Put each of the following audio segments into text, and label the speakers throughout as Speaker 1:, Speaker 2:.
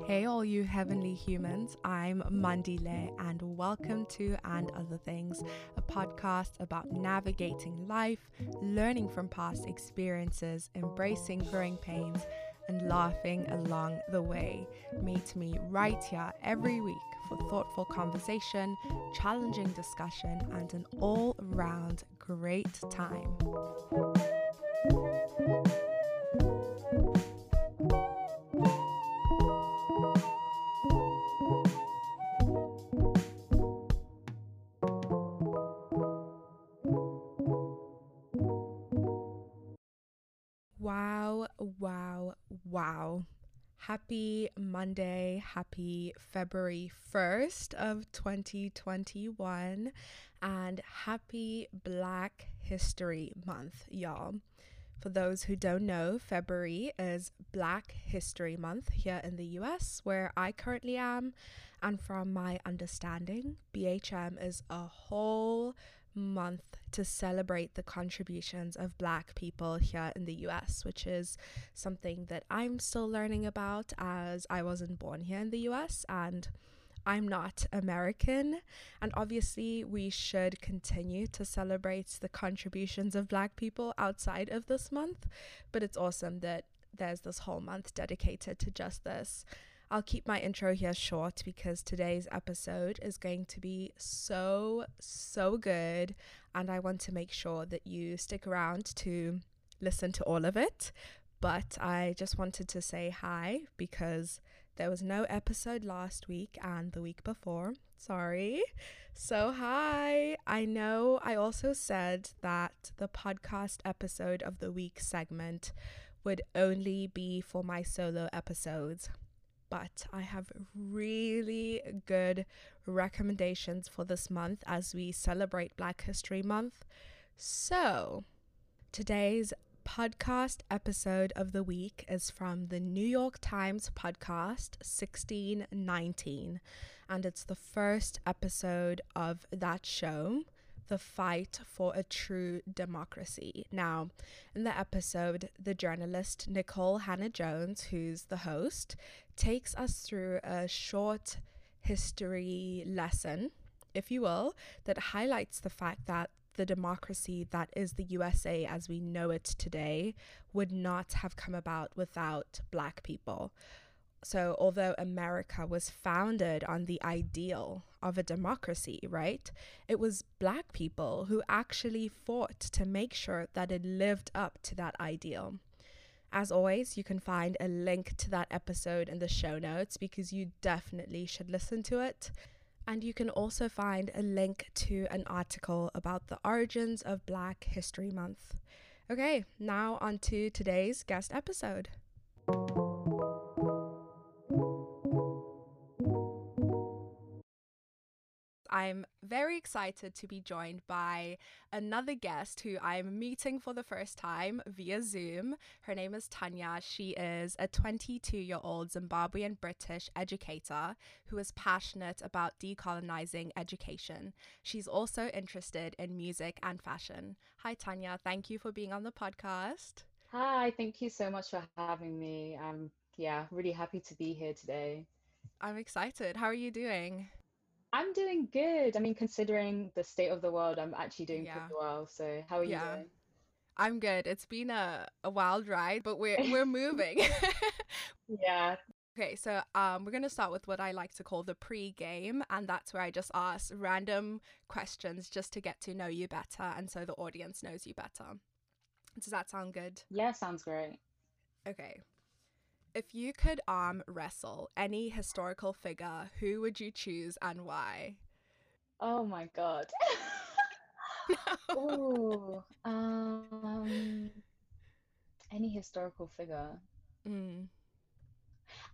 Speaker 1: Hey, all you heavenly humans, I'm Mandy Mandile, and welcome to And Other Things, a podcast about navigating life, learning from past experiences, embracing growing pains, and laughing along the way. Meet me right here every week for thoughtful conversation, challenging discussion, and an all round great time. Happy Monday, happy February 1st of 2021, and happy Black History Month, y'all. For those who don't know, February is Black History Month here in the US, where I currently am. And from my understanding, BHM is a whole month to celebrate the contributions of Black people here in the US, which is something that I'm still learning about as I wasn't born here in the US and I'm not American. And obviously, we should continue to celebrate the contributions of Black people outside of this month. But it's awesome that there's this whole month dedicated to just this. I'll keep my intro here short because today's episode is going to be so, so good. And I want to make sure that you stick around to listen to all of it. But I just wanted to say hi because there was no episode last week and the week before. Sorry. So, hi. I know I also said that the podcast episode of the week segment would only be for my solo episodes but I have really good recommendations for this month as we celebrate Black History Month. So, today's podcast episode of the week is from the New York Times podcast 1619, and it's the first episode of that show the fight for a true democracy. Now, in the episode, the journalist Nikole Hannah-Jones, who's the host, takes us through a short history lesson, if you will, that highlights the fact that the democracy that is the USA as we know it today would not have come about without Black people. So, although America was founded on the ideal of a democracy, right, it was Black people who actually fought to make sure that it lived up to that ideal. As always, you can find a link to that episode in the show notes because you definitely should listen to it. And you can also find a link to an article about the origins of Black History Month. Okay, now on to today's guest episode. I'm very excited to be joined by another guest who I'm meeting for the first time via Zoom. Her name is Tanya. She is a 22 year old Zimbabwean British educator who is passionate about decolonizing education. She's also interested in music and fashion. Hi, Tanya. Thank you for being on the podcast.
Speaker 2: Hi, thank you so much for having me. I'm yeah, really happy to be here today.
Speaker 1: I'm excited. How are you doing?
Speaker 2: I'm doing good. I mean, considering the state of the world, I'm actually doing yeah. pretty well. So, how are yeah. you doing?
Speaker 1: I'm good. It's been a, a wild ride, but we're we're moving.
Speaker 2: yeah.
Speaker 1: Okay, so um, we're gonna start with what I like to call the pre-game, and that's where I just ask random questions just to get to know you better, and so the audience knows you better. Does that sound good?
Speaker 2: Yeah, sounds great.
Speaker 1: Okay. If you could arm wrestle any historical figure, who would you choose and why?
Speaker 2: Oh my god. oh, um, any historical figure. Mm.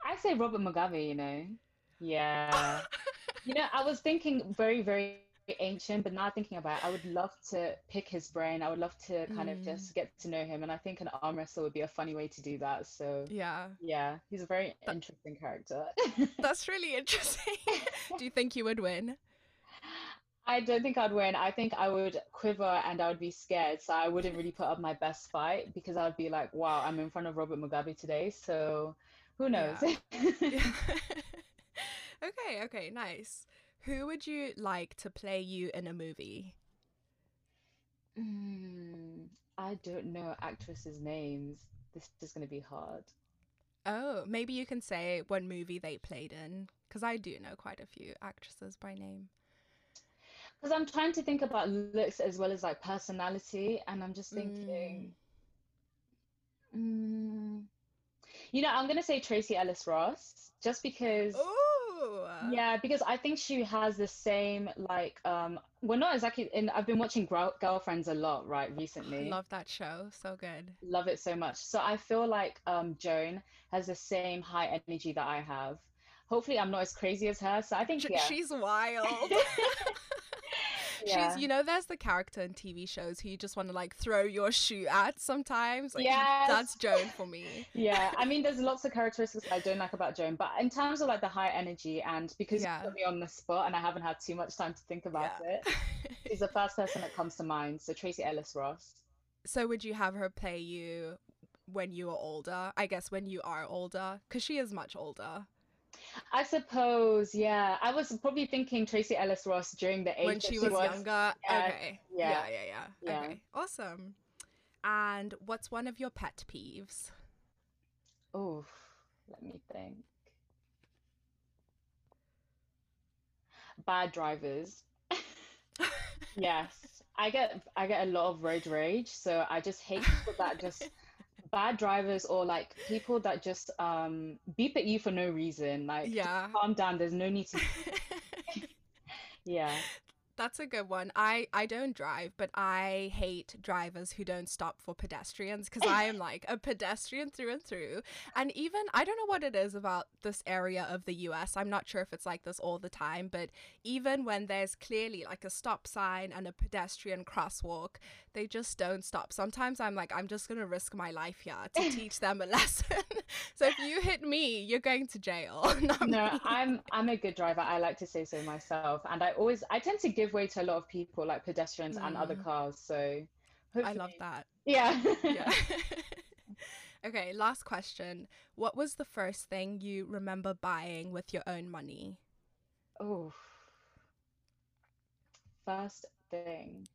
Speaker 2: I say Robert Mugabe. You know. Yeah. you know, I was thinking very, very ancient, but now thinking about it, I would love to pick his brain. I would love to kind mm. of just get to know him. And I think an arm wrestle would be a funny way to do that. So
Speaker 1: yeah.
Speaker 2: Yeah. He's a very that, interesting character.
Speaker 1: that's really interesting. do you think you would win?
Speaker 2: I don't think I'd win. I think I would quiver and I would be scared. So I wouldn't really put up my best fight because I would be like, wow, I'm in front of Robert Mugabe today. So who knows?
Speaker 1: Yeah. okay, okay, nice. Who would you like to play you in a movie?
Speaker 2: Mm, I don't know actresses' names. This is going to be hard.
Speaker 1: Oh, maybe you can say what movie they played in, because I do know quite a few actresses by name.
Speaker 2: Because I'm trying to think about looks as well as like personality, and I'm just thinking. Mm. Mm, you know, I'm gonna say Tracee Ellis Ross, just because.
Speaker 1: Ooh.
Speaker 2: Yeah, because I think she has the same like um. Well, not exactly. In I've been watching Girl- Girlfriends a lot, right, recently.
Speaker 1: Love that show, so good.
Speaker 2: Love it so much. So I feel like um Joan has the same high energy that I have. Hopefully, I'm not as crazy as her. So I think yeah.
Speaker 1: she's wild. yeah. she's you know there's the character in tv shows who you just want to like throw your shoe at sometimes like,
Speaker 2: yeah
Speaker 1: that's joan for me
Speaker 2: yeah i mean there's lots of characteristics i don't like about joan but in terms of like the high energy and because yeah. you put me on the spot and i haven't had too much time to think about yeah. it she's the first person that comes to mind so tracee ellis ross
Speaker 1: so would you have her play you when you are older i guess when you are older because she is much older
Speaker 2: I suppose, yeah. I was probably thinking Tracee Ellis Ross during the age
Speaker 1: when she,
Speaker 2: she
Speaker 1: was,
Speaker 2: was,
Speaker 1: younger. Yeah, okay. Yeah. yeah, yeah, yeah. yeah. Okay. Awesome. And what's one of your pet peeves?
Speaker 2: Oh, let me think. Bad drivers. yes. I get I get a lot of road rage, so I just hate people that just bad drivers or like people that just um beep at you for no reason like
Speaker 1: yeah.
Speaker 2: calm down there's no need to yeah
Speaker 1: that's a good one. I I don't drive, but I hate drivers who don't stop for pedestrians because I am like a pedestrian through and through. And even I don't know what it is about this area of the US. I'm not sure if it's like this all the time, but even when there's clearly like a stop sign and a pedestrian crosswalk, they just don't stop. Sometimes I'm like I'm just going to risk my life here to teach them a lesson. so if you hit me, you're going to jail.
Speaker 2: no, I'm I'm a good driver. I like to say so myself, and I always I tend to give give way to a lot of people like pedestrians mm. and other mm. cars so
Speaker 1: hopefully... i love that
Speaker 2: yeah
Speaker 1: yeah okay last question what was the first thing you remember buying with your own money
Speaker 2: oh first thing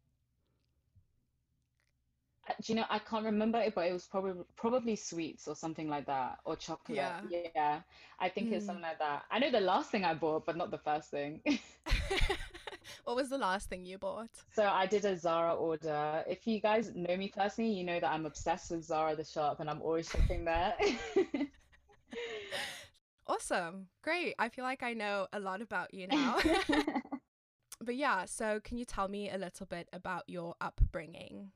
Speaker 2: uh, do you know I can't remember it, but it was probably probably sweets or something like that, or chocolate.
Speaker 1: Yeah,
Speaker 2: yeah. I think mm. it's something like that. I know the last thing I bought, but not the first thing.
Speaker 1: What was the last thing you bought?
Speaker 2: So I did a Zara order. If you guys know me personally, you know that I'm obsessed with Zara the shop, and I'm always shopping there.
Speaker 1: awesome, great. I feel like I know a lot about you now. but yeah, so can you tell me a little bit about your upbringing?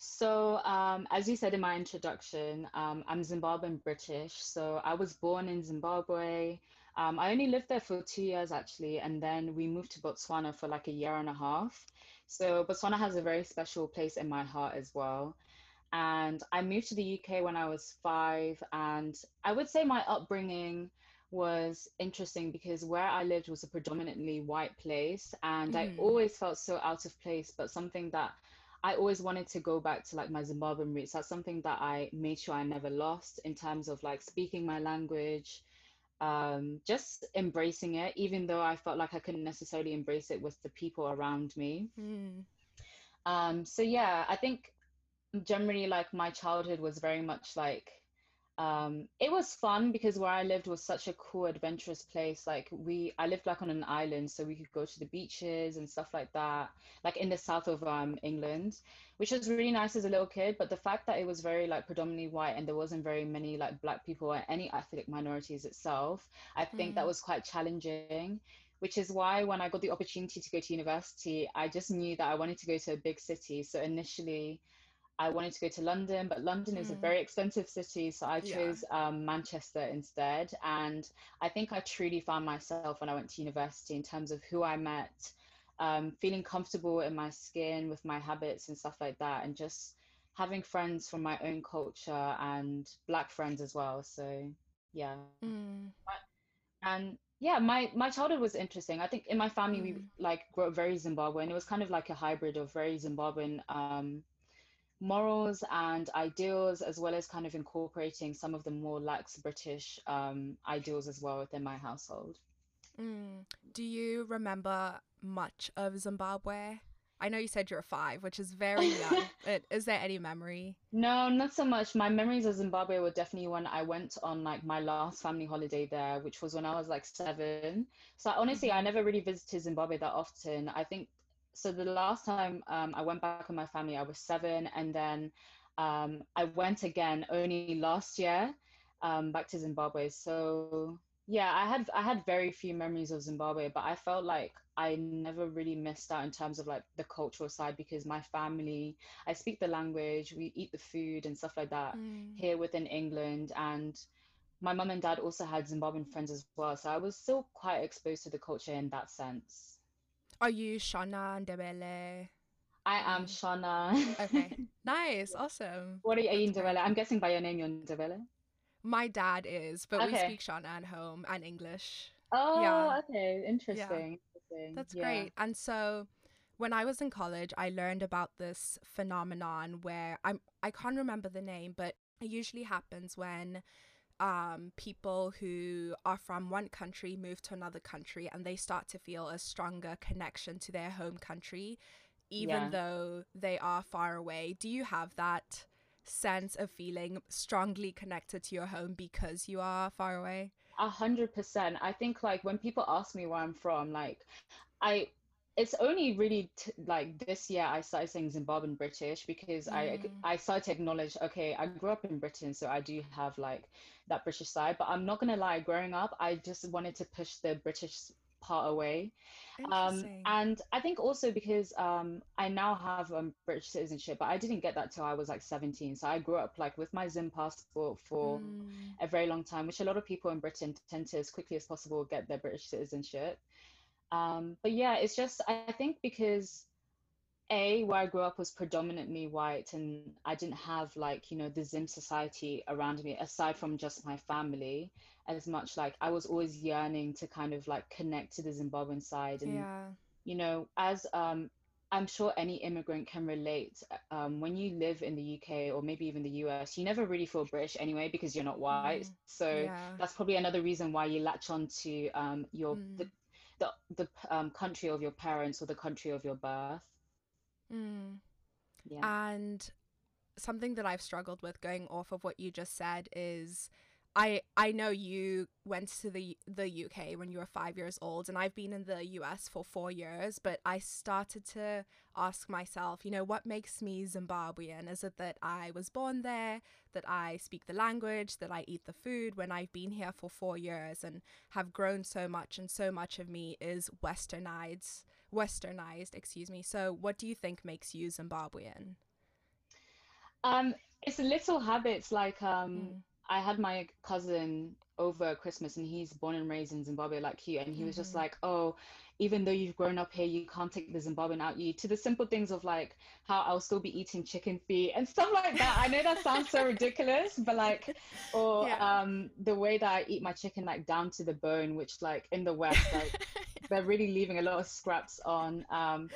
Speaker 2: So, um, as you said in my introduction, um, I'm Zimbabwean British. So, I was born in Zimbabwe. Um, I only lived there for two years actually, and then we moved to Botswana for like a year and a half. So, Botswana has a very special place in my heart as well. And I moved to the UK when I was five, and I would say my upbringing was interesting because where I lived was a predominantly white place, and mm. I always felt so out of place, but something that I always wanted to go back to like my Zimbabwean roots. That's something that I made sure I never lost in terms of like speaking my language, um, just embracing it, even though I felt like I couldn't necessarily embrace it with the people around me.
Speaker 1: Mm.
Speaker 2: Um, so yeah, I think generally like my childhood was very much like um, it was fun because where I lived was such a cool, adventurous place. Like we, I lived like on an island, so we could go to the beaches and stuff like that, like in the south of um, England, which was really nice as a little kid. But the fact that it was very like predominantly white and there wasn't very many like black people or any ethnic minorities itself, I think mm. that was quite challenging. Which is why when I got the opportunity to go to university, I just knew that I wanted to go to a big city. So initially, I wanted to go to London, but London is a mm. very expensive city, so I chose yeah. um, Manchester instead. And I think I truly found myself when I went to university in terms of who I met, um, feeling comfortable in my skin with my habits and stuff like that, and just having friends from my own culture and Black friends as well. So yeah,
Speaker 1: mm.
Speaker 2: and yeah, my my childhood was interesting. I think in my family mm. we like grew up very Zimbabwean. It was kind of like a hybrid of very Zimbabwean. Um, morals and ideals, as well as kind of incorporating some of the more lax British um, ideals as well within my household.
Speaker 1: Mm. Do you remember much of Zimbabwe? I know you said you're five, which is very young. is there any memory?
Speaker 2: No, not so much. My memories of Zimbabwe were definitely when I went on like my last family holiday there, which was when I was like seven. So honestly, mm-hmm. I never really visited Zimbabwe that often. I think so. The last time um, I went back with my family, I was seven, and then um, I went again only last year um, back to Zimbabwe. So yeah, I had I had very few memories of Zimbabwe, but I felt like I never really missed out in terms of like the cultural side because my family, I speak the language, we eat the food and stuff like that mm. here within England, and my mum and dad also had Zimbabwean friends as well, so I was still quite exposed to the culture in that sense.
Speaker 1: Are you Shona Ndebele?
Speaker 2: I am Shona.
Speaker 1: okay, nice, awesome.
Speaker 2: What are you, are you Ndebele? I'm guessing by your name you're Ndebele.
Speaker 1: My dad is, but okay. we speak Shona at home and English.
Speaker 2: Oh, yeah. okay. Interesting.
Speaker 1: Yeah. Interesting. That's yeah. great. And so when I was in college, I learned about this phenomenon where I'm I can't remember the name, but it usually happens when um, people who are from one country move to another country and they start to feel a stronger connection to their home country, even yeah. though they are far away. Do you have that sense of feeling strongly connected to your home because you are far away?
Speaker 2: A hundred percent. I think like when people ask me where I'm from, like I it's only really t- like this year I started saying Zimbabwean British because mm. I I started to acknowledge okay I grew up in Britain so I do have like that British side but I'm not gonna lie growing up I just wanted to push the British part away um, and I think also because um, I now have um, British citizenship, but I didn't get that till I was like 17. So I grew up like with my Zim passport for mm. a very long time, which a lot of people in Britain tend to as quickly as possible get their British citizenship. Um, but yeah, it's just I think because a where I grew up was predominantly white, and I didn't have like you know the Zim society around me aside from just my family as much like I was always yearning to kind of like connect to the Zimbabwean side and yeah. you know as um I'm sure any immigrant can relate um, when you live in the UK or maybe even the US you never really feel British anyway because you're not white mm. so yeah. that's probably another reason why you latch on to um, your mm. the the, the um, country of your parents or the country of your birth
Speaker 1: mm. yeah and something that I've struggled with going off of what you just said is I I know you went to the the UK when you were 5 years old and I've been in the US for 4 years but I started to ask myself, you know, what makes me Zimbabwean? Is it that I was born there, that I speak the language, that I eat the food when I've been here for 4 years and have grown so much and so much of me is westernized, westernized, excuse me. So what do you think makes you Zimbabwean?
Speaker 2: Um it's little habits like um mm I had my cousin over Christmas and he's born and raised in Zimbabwe like you and he mm-hmm. was just mm-hmm. like, "Oh, even though you've grown up here, you can't take the Zimbabwean out you." To the simple things of like how I'll still be eating chicken feet and stuff like that. I know that sounds so ridiculous, but like or yeah. um the way that I eat my chicken like down to the bone, which like in the West like they're really leaving a lot of scraps on um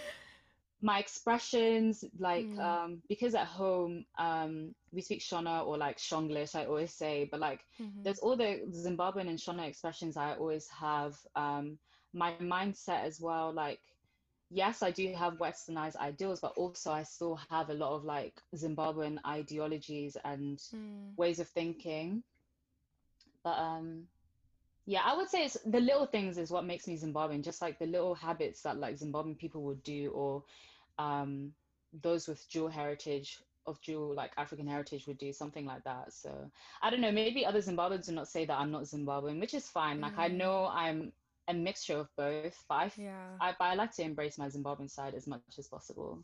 Speaker 2: my expressions like mm. um because at home um we speak shona or like shonglish i always say but like mm-hmm. there's all the zimbabwean and shona expressions i always have um my mindset as well like yes i do have westernized ideals but also i still have a lot of like zimbabwean ideologies and mm. ways of thinking but um yeah i would say it's the little things is what makes me zimbabwean just like the little habits that like zimbabwean people would do or um, those with dual heritage of dual like African heritage would do something like that. So I don't know, maybe other Zimbabweans do not say that I'm not Zimbabwean, which is fine. Mm. Like I know mm. I'm a mixture of both, but I, yeah. I, but I like to embrace my Zimbabwean side as much as possible.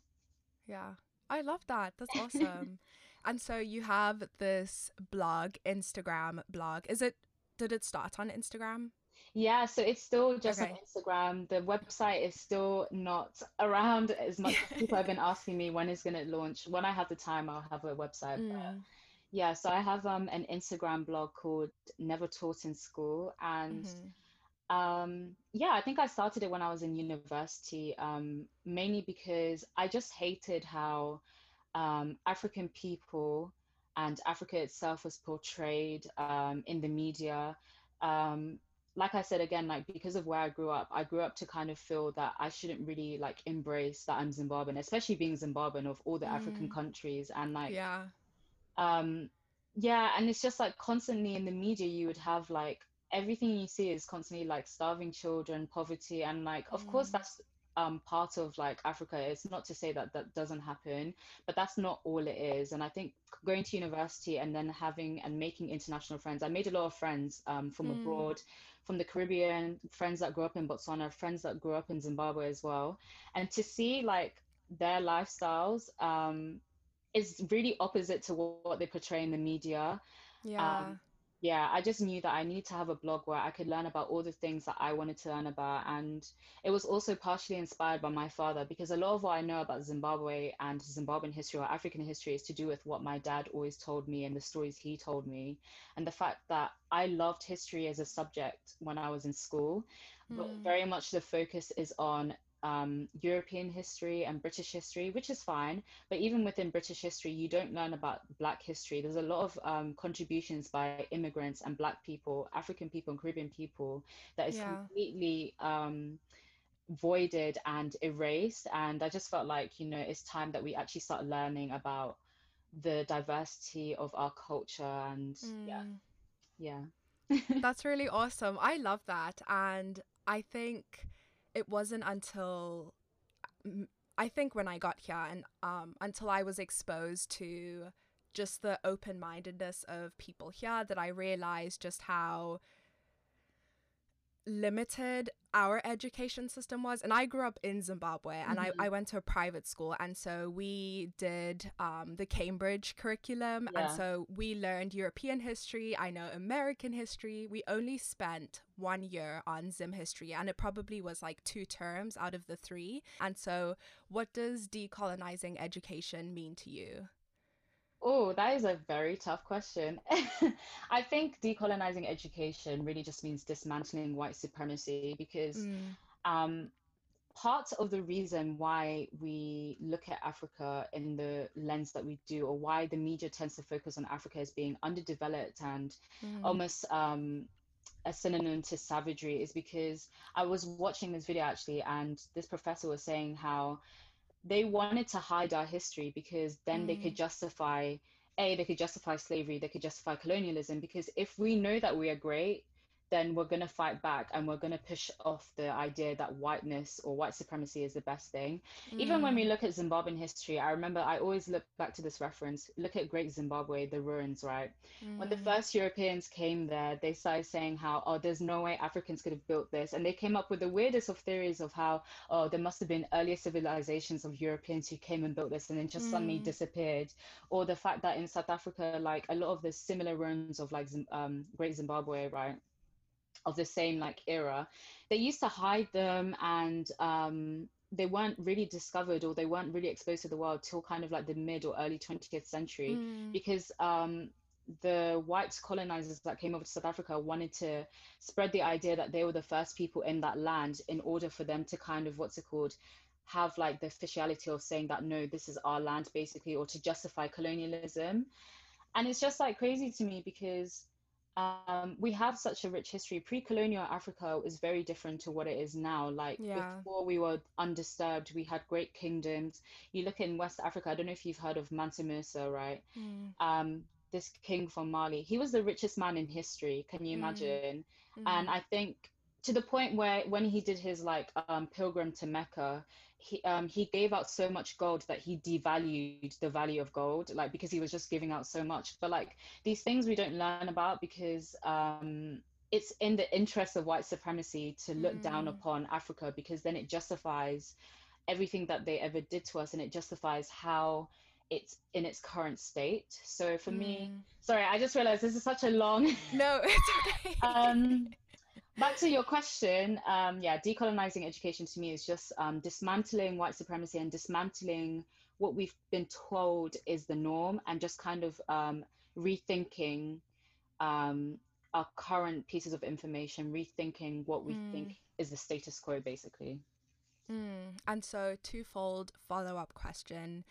Speaker 1: Yeah, I love that. That's awesome. and so you have this blog, Instagram blog. Is it? Did it start on Instagram?
Speaker 2: Yeah, so it's still just okay. on Instagram. The website is still not around as much. people have been asking me when is going to launch. When I have the time, I'll have a website. Mm. yeah, so I have um, an Instagram blog called Never Taught in School, and mm-hmm. um, yeah, I think I started it when I was in university, um, mainly because I just hated how um, African people and Africa itself was portrayed um, in the media. Um, like I said again, like because of where I grew up, I grew up to kind of feel that I shouldn't really like embrace that I'm Zimbabwean, especially being Zimbabwean of all the mm. African countries. And like,
Speaker 1: yeah,
Speaker 2: um, yeah, and it's just like constantly in the media, you would have like everything you see is constantly like starving children, poverty, and like, of mm. course, that's um, part of like Africa. It's not to say that that doesn't happen, but that's not all it is. And I think going to university and then having and making international friends, I made a lot of friends um, from mm. abroad, from the Caribbean, friends that grew up in Botswana, friends that grew up in Zimbabwe as well. And to see like their lifestyles um, is really opposite to what they portray in the media.
Speaker 1: Yeah. Um,
Speaker 2: yeah, I just knew that I needed to have a blog where I could learn about all the things that I wanted to learn about. And it was also partially inspired by my father because a lot of what I know about Zimbabwe and Zimbabwean history or African history is to do with what my dad always told me and the stories he told me. And the fact that I loved history as a subject when I was in school, mm. but hmm. very much the focus is on um, European history and British history, which is fine. But even within British history, you don't learn about Black history. There's a lot of um, contributions by immigrants and Black people, African people, and Caribbean people that is yeah. completely um, voided and erased. And I just felt like, you know, it's time that we actually start learning about the diversity of our culture and mm. yeah. Yeah.
Speaker 1: That's really awesome. I love that. And I think it wasn't until I think when I got here and um, until I was exposed to just the open mindedness of people here that I realized just how limited our education system was and i grew up in zimbabwe and mm-hmm. I, I went to a private school and so we did um, the cambridge curriculum yeah. and so we learned european history i know american history we only spent one year on zim history and it probably was like two terms out of the three and so what does decolonizing education mean to you
Speaker 2: Oh, that is a very tough question. I think decolonizing education really just means dismantling white supremacy because mm. um, part of the reason why we look at Africa in the lens that we do, or why the media tends to focus on Africa as being underdeveloped and mm. almost um, a synonym to savagery, is because I was watching this video actually, and this professor was saying how they wanted to hide our history because then mm. they could mm. justify a they could justify slavery they could justify colonialism because if we know that we are great then we're going to fight back and we're going to push off the idea that whiteness or white supremacy is the best thing. Mm. Even when we mm. look at Zimbabwean history, I remember I always look back to this reference look at Great Zimbabwe, the ruins, right? Mm. When the mm. first Europeans came there, they started saying how, oh, there's no way Africans could have built this. And they came up with the weirdest of theories of how, oh, there must have been earlier civilizations of Europeans who came and built this and then just mm. suddenly disappeared. Or the fact that in South Africa, like a lot of the similar ruins of like um, Great Zimbabwe, right? Of the same like era they used to hide them and um, they weren't really discovered or they weren't really exposed to the world till kind of like the mid or early 20th century mm. because um, the white colonizers that came over to South Africa wanted to spread the idea that they were the first people in that land in order for them to kind of what's it called have like the officiality of saying that no this is our land basically or to justify colonialism and it's just like crazy to me because um, we have such a rich history. Pre-colonial Africa is very different to what it is now. Like yeah. before we were undisturbed, we had great kingdoms. You look in West Africa. I don't know if you've heard of Mansa Musa, right? Mm. Um, this king from Mali. He was the richest man in history. Can you mm. imagine? Mm. And I think to the point where when he did his like um, pilgrim to Mecca, he um he gave out so much gold that he devalued the value of gold like because he was just giving out so much but like these things we don't learn about because um it's in the interest of white supremacy to look mm. down upon africa because then it justifies everything that they ever did to us and it justifies how it's in its current state so for mm. me sorry i just realized this is such a long
Speaker 1: no it's okay
Speaker 2: um back to your question um, yeah decolonizing education to me is just um, dismantling white supremacy and dismantling what we've been told is the norm and just kind of um, rethinking um, our current pieces of information rethinking what we mm. think is the status quo basically
Speaker 1: mm. and so twofold follow-up question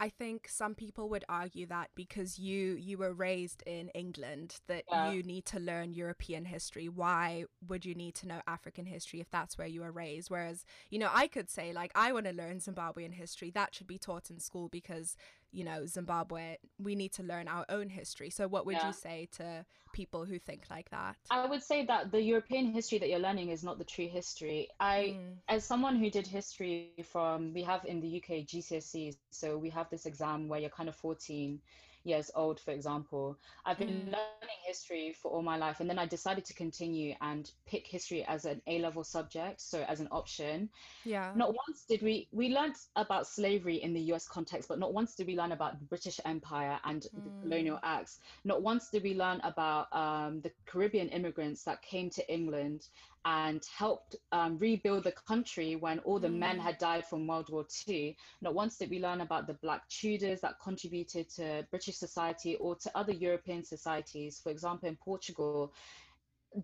Speaker 1: I think some people would argue that because you you were raised in England that
Speaker 2: Yeah.
Speaker 1: you need to learn European history. Why would you need to know African history if that's where you were raised? Whereas, you know, I could say like I want to learn Zimbabwean history. That should be taught in school because, you know, Zimbabwe we need to learn our own history. So what would
Speaker 2: Yeah.
Speaker 1: you say to people who think like that?
Speaker 2: I would say that the European history that you're learning is not the true history. I,
Speaker 1: Mm.
Speaker 2: as someone who did history from, we have in the UK GCSEs, so we have this exam where you're kind of 14 years old, for example. I've been
Speaker 1: Mm.
Speaker 2: learning history for all my life, and then I decided to continue and pick history as an A-level subject, so as an option.
Speaker 1: Yeah.
Speaker 2: Not once did we we learned about slavery in the US context, but not once did we learn about the British Empire and the
Speaker 1: Mm.
Speaker 2: colonial acts. Not once did we learn about um, the Caribbean immigrants that came to England and helped um, rebuild the country when all the men
Speaker 1: Mm.
Speaker 2: had died from World War II. Not once did we learn about the Black Tudors that contributed to British society or to other European societies. For example, in Portugal,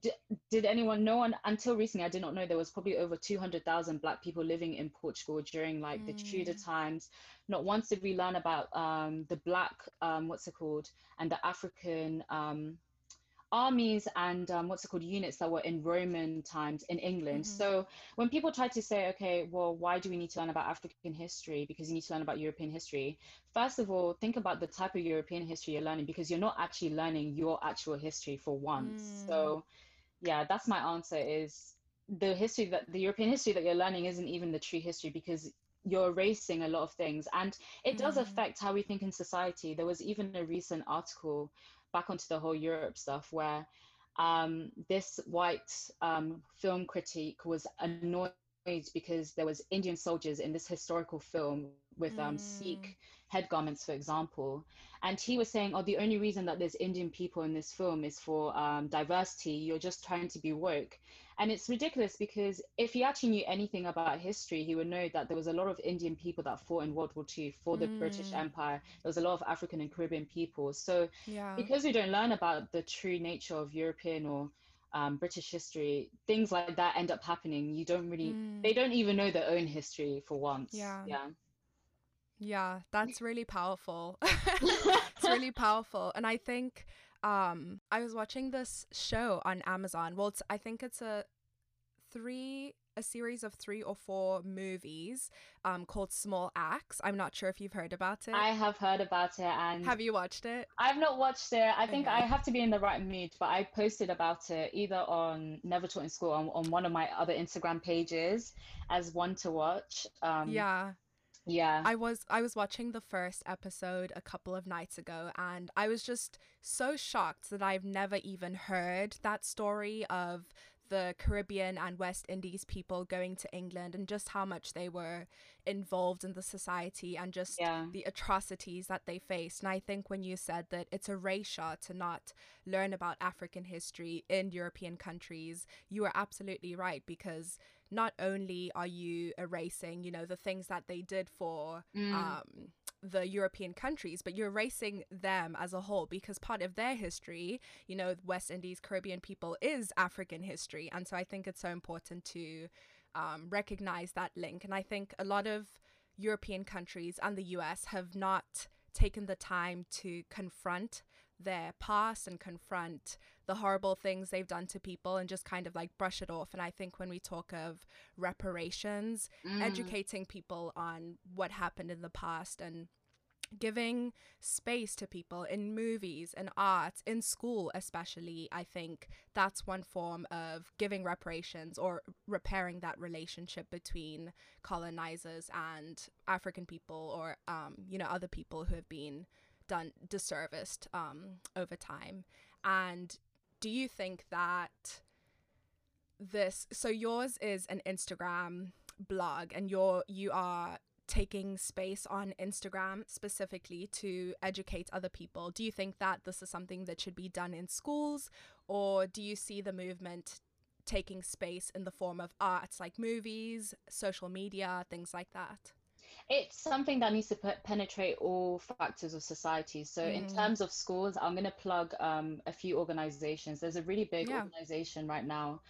Speaker 2: D- did anyone no one until recently i did not know there was probably over 200,000 black people living in portugal during like the tudor
Speaker 1: Mm.
Speaker 2: times not once did we learn about um, the black um, what's it called and the african um, armies and um, what's it called units that were in roman times in england
Speaker 1: Mhm.
Speaker 2: so when people try to say okay well why do we need to learn about african history because you need to learn about european history first of all think about the type of european history you're learning because you're not actually learning your actual history for once
Speaker 1: Mm.
Speaker 2: so yeah that's my answer is the history that the european history that you're learning isn't even the true history because you're erasing a lot of things and it does
Speaker 1: Mm.
Speaker 2: affect how we think in society there was even a recent article back onto the whole europe stuff where um, this white um, film critique was annoyed because there was indian soldiers in this historical film with um,
Speaker 1: Mm.
Speaker 2: sikh head garments for example. And he was saying oh the only reason that there's indian people in this film is for um, diversity. You're just trying to be woke and it's ridiculous because if he actually knew anything about history he would know that there was a lot of indian people that fought in world war ii for the british
Speaker 1: Mm.
Speaker 2: empire there was a lot of african and caribbean people so
Speaker 1: Yeah.
Speaker 2: because we don't learn about the true nature of european or um, british history things like that end up happening you don't really
Speaker 1: Mm.
Speaker 2: they don't even know their own history for once
Speaker 1: Yeah.
Speaker 2: yeah
Speaker 1: Yeah, that's really powerful. it's really powerful. And I think um I was watching this show on Amazon. Well, it's, I think it's a three a series of 3 or 4 movies um called Small Axe. I'm not sure if you've heard about it.
Speaker 2: i have heard about it and
Speaker 1: Have you watched it?
Speaker 2: I've not watched it. I think
Speaker 1: Okay.
Speaker 2: I have to be in the right mood, but I posted about it either on Never Taught in School on, on one of my other Instagram pages as one to watch. Um,
Speaker 1: Yeah.
Speaker 2: Yeah.
Speaker 1: I was I was watching the first episode a couple of nights ago and I was just so shocked that I've never even heard that story of the Caribbean and West Indies people going to England and just how much they were involved in the society and just
Speaker 2: Yeah.
Speaker 1: the atrocities that they faced. And I think when you said that it's a erasure to not learn about African history in European countries, you are absolutely right because not only are you erasing, you know, the things that they did for
Speaker 2: Mm.
Speaker 1: um, the European countries, but you're erasing them as a whole because part of their history, you know, West Indies, Caribbean people is African history. And so I think it's so important to um, recognize that link. And I think a lot of European countries and the US have not taken the time to confront their past and confront the horrible things they've done to people and just kind of like brush it off. And I think when we talk of reparations,
Speaker 2: Mm.
Speaker 1: educating people on what happened in the past and giving space to people in movies and art in school especially i think that's one form of giving reparations or repairing that relationship between colonizers and african people or um, you know other people who have been done disserviced um, over time and do you think that this so yours is an instagram blog and you're you are taking space on Instagram specifically to educate other people. Do you think that this is something that should be done in schools or do you see the movement taking space in the form of arts like movies, social media, things like that?
Speaker 2: It's something that needs to pe- penetrate all factors of society. So, in
Speaker 1: Mm.
Speaker 2: terms of schools, I'm going to plug um, a few organizations. There's a really big
Speaker 1: Yeah.
Speaker 2: organization right now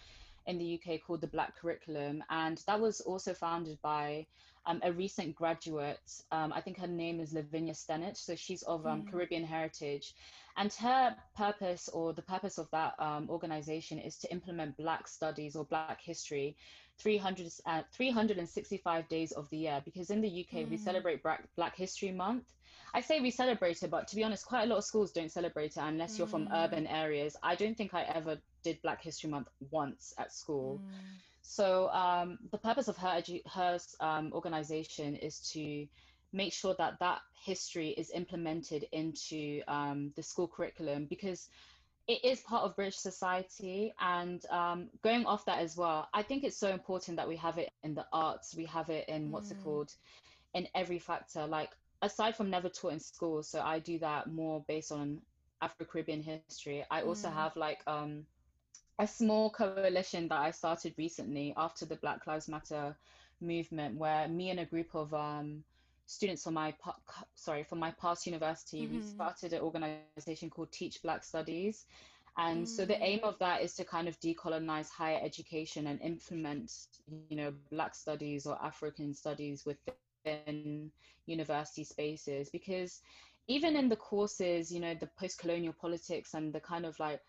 Speaker 2: in the UK called the Black Curriculum, and that was also founded by um, a recent graduate. Um, I think her name is Lavinya Stennett. So she's of um, mm. Caribbean heritage. And her purpose, or the purpose of that um, organization, is to implement Black studies or Black history 300, uh, 365 days of the year. Because in the UK, mm. we celebrate Black, Black History Month. I say we celebrate it, but to be honest, quite a lot of schools don't celebrate it unless you're from urban mm. areas. I don't think I ever did Black History Month once at school. Mm. So um, the purpose of her edu- her um, organization is to make sure that that history is implemented into um, the school curriculum because it is part of British society. And um, going off that as well, I think it's so important that we have it in the arts, we have it in what's mm. it called, in every factor. Like aside from never taught in school, so I do that more based on Afro Caribbean history. I also mm. have like um, a small coalition that I started recently after the Black Lives Matter movement, where me and a group of um, students from my sorry from my past university, mm-hmm. we started an organization called Teach Black Studies. And mm. so the aim of that is to kind of decolonize higher education and implement, you know, Black studies or African studies within university spaces. Because even in the courses, you know, the post-colonial politics and the kind of like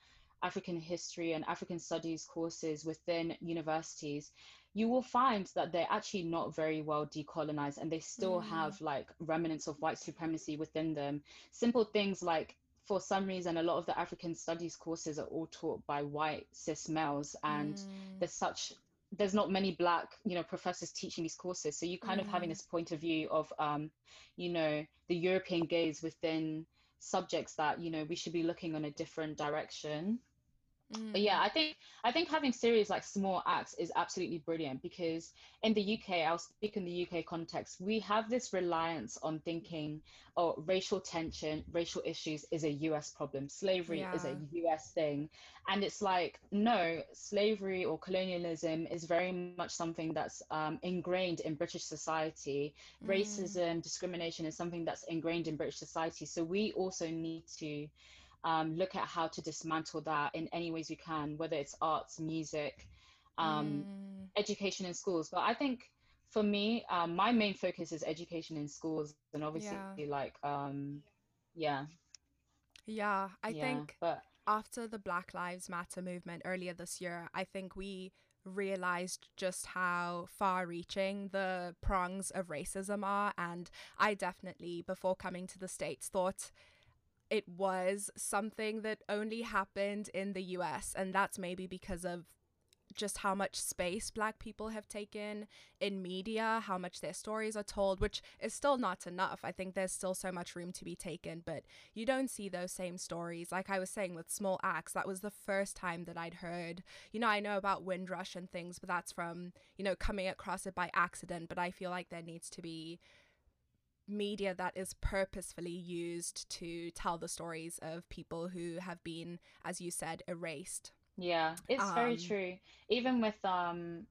Speaker 2: African history and African studies courses within universities, you will find that they're actually not very well decolonized and they still mm. have like remnants of white supremacy within them. Simple things like for some reason a lot of the african studies courses are all taught by white cis males and mm. there's such there's not many black you know professors teaching these courses so you kind mm. of having mm. this point of view of um you know the european gaze within subjects that you know we should be looking on a different direction Mm. Yeah, I think I think having series like Small Axe is absolutely brilliant because in the UK, I'll speak in the UK context, we have this reliance on thinking, oh, racial tension, racial issues is a US problem, slavery yeah. is a US thing. And it's like, no, slavery or colonialism is very much something that's um, ingrained in British society. Mm. Racism, discrimination is something that's ingrained in British society. So we also need to um, look at how to dismantle that in any ways we can, whether it's arts, music, um, mm. education in schools. But I think for me, um, my main focus is education in schools, and obviously, yeah. like, um, yeah,
Speaker 1: yeah, I yeah, think but after the Black Lives Matter movement earlier this year, I think we realized just how far reaching the prongs of racism are. And I definitely, before coming to the States, thought it was something that only happened in the US, and that's maybe because of just how much space black people have taken in media, how much their stories are told, which is still not enough. I think there's still so much room to be taken, but you don't see those same stories. Like I was saying with Small Axe, that was the first time that I'd heard, you know, I know about Windrush and things, but that's from, you know, coming across it by accident. But I feel like there needs to be media that is purposefully used to tell the stories of people who have been, as you said, erased.
Speaker 2: Yeah, it's um, very true. Even with um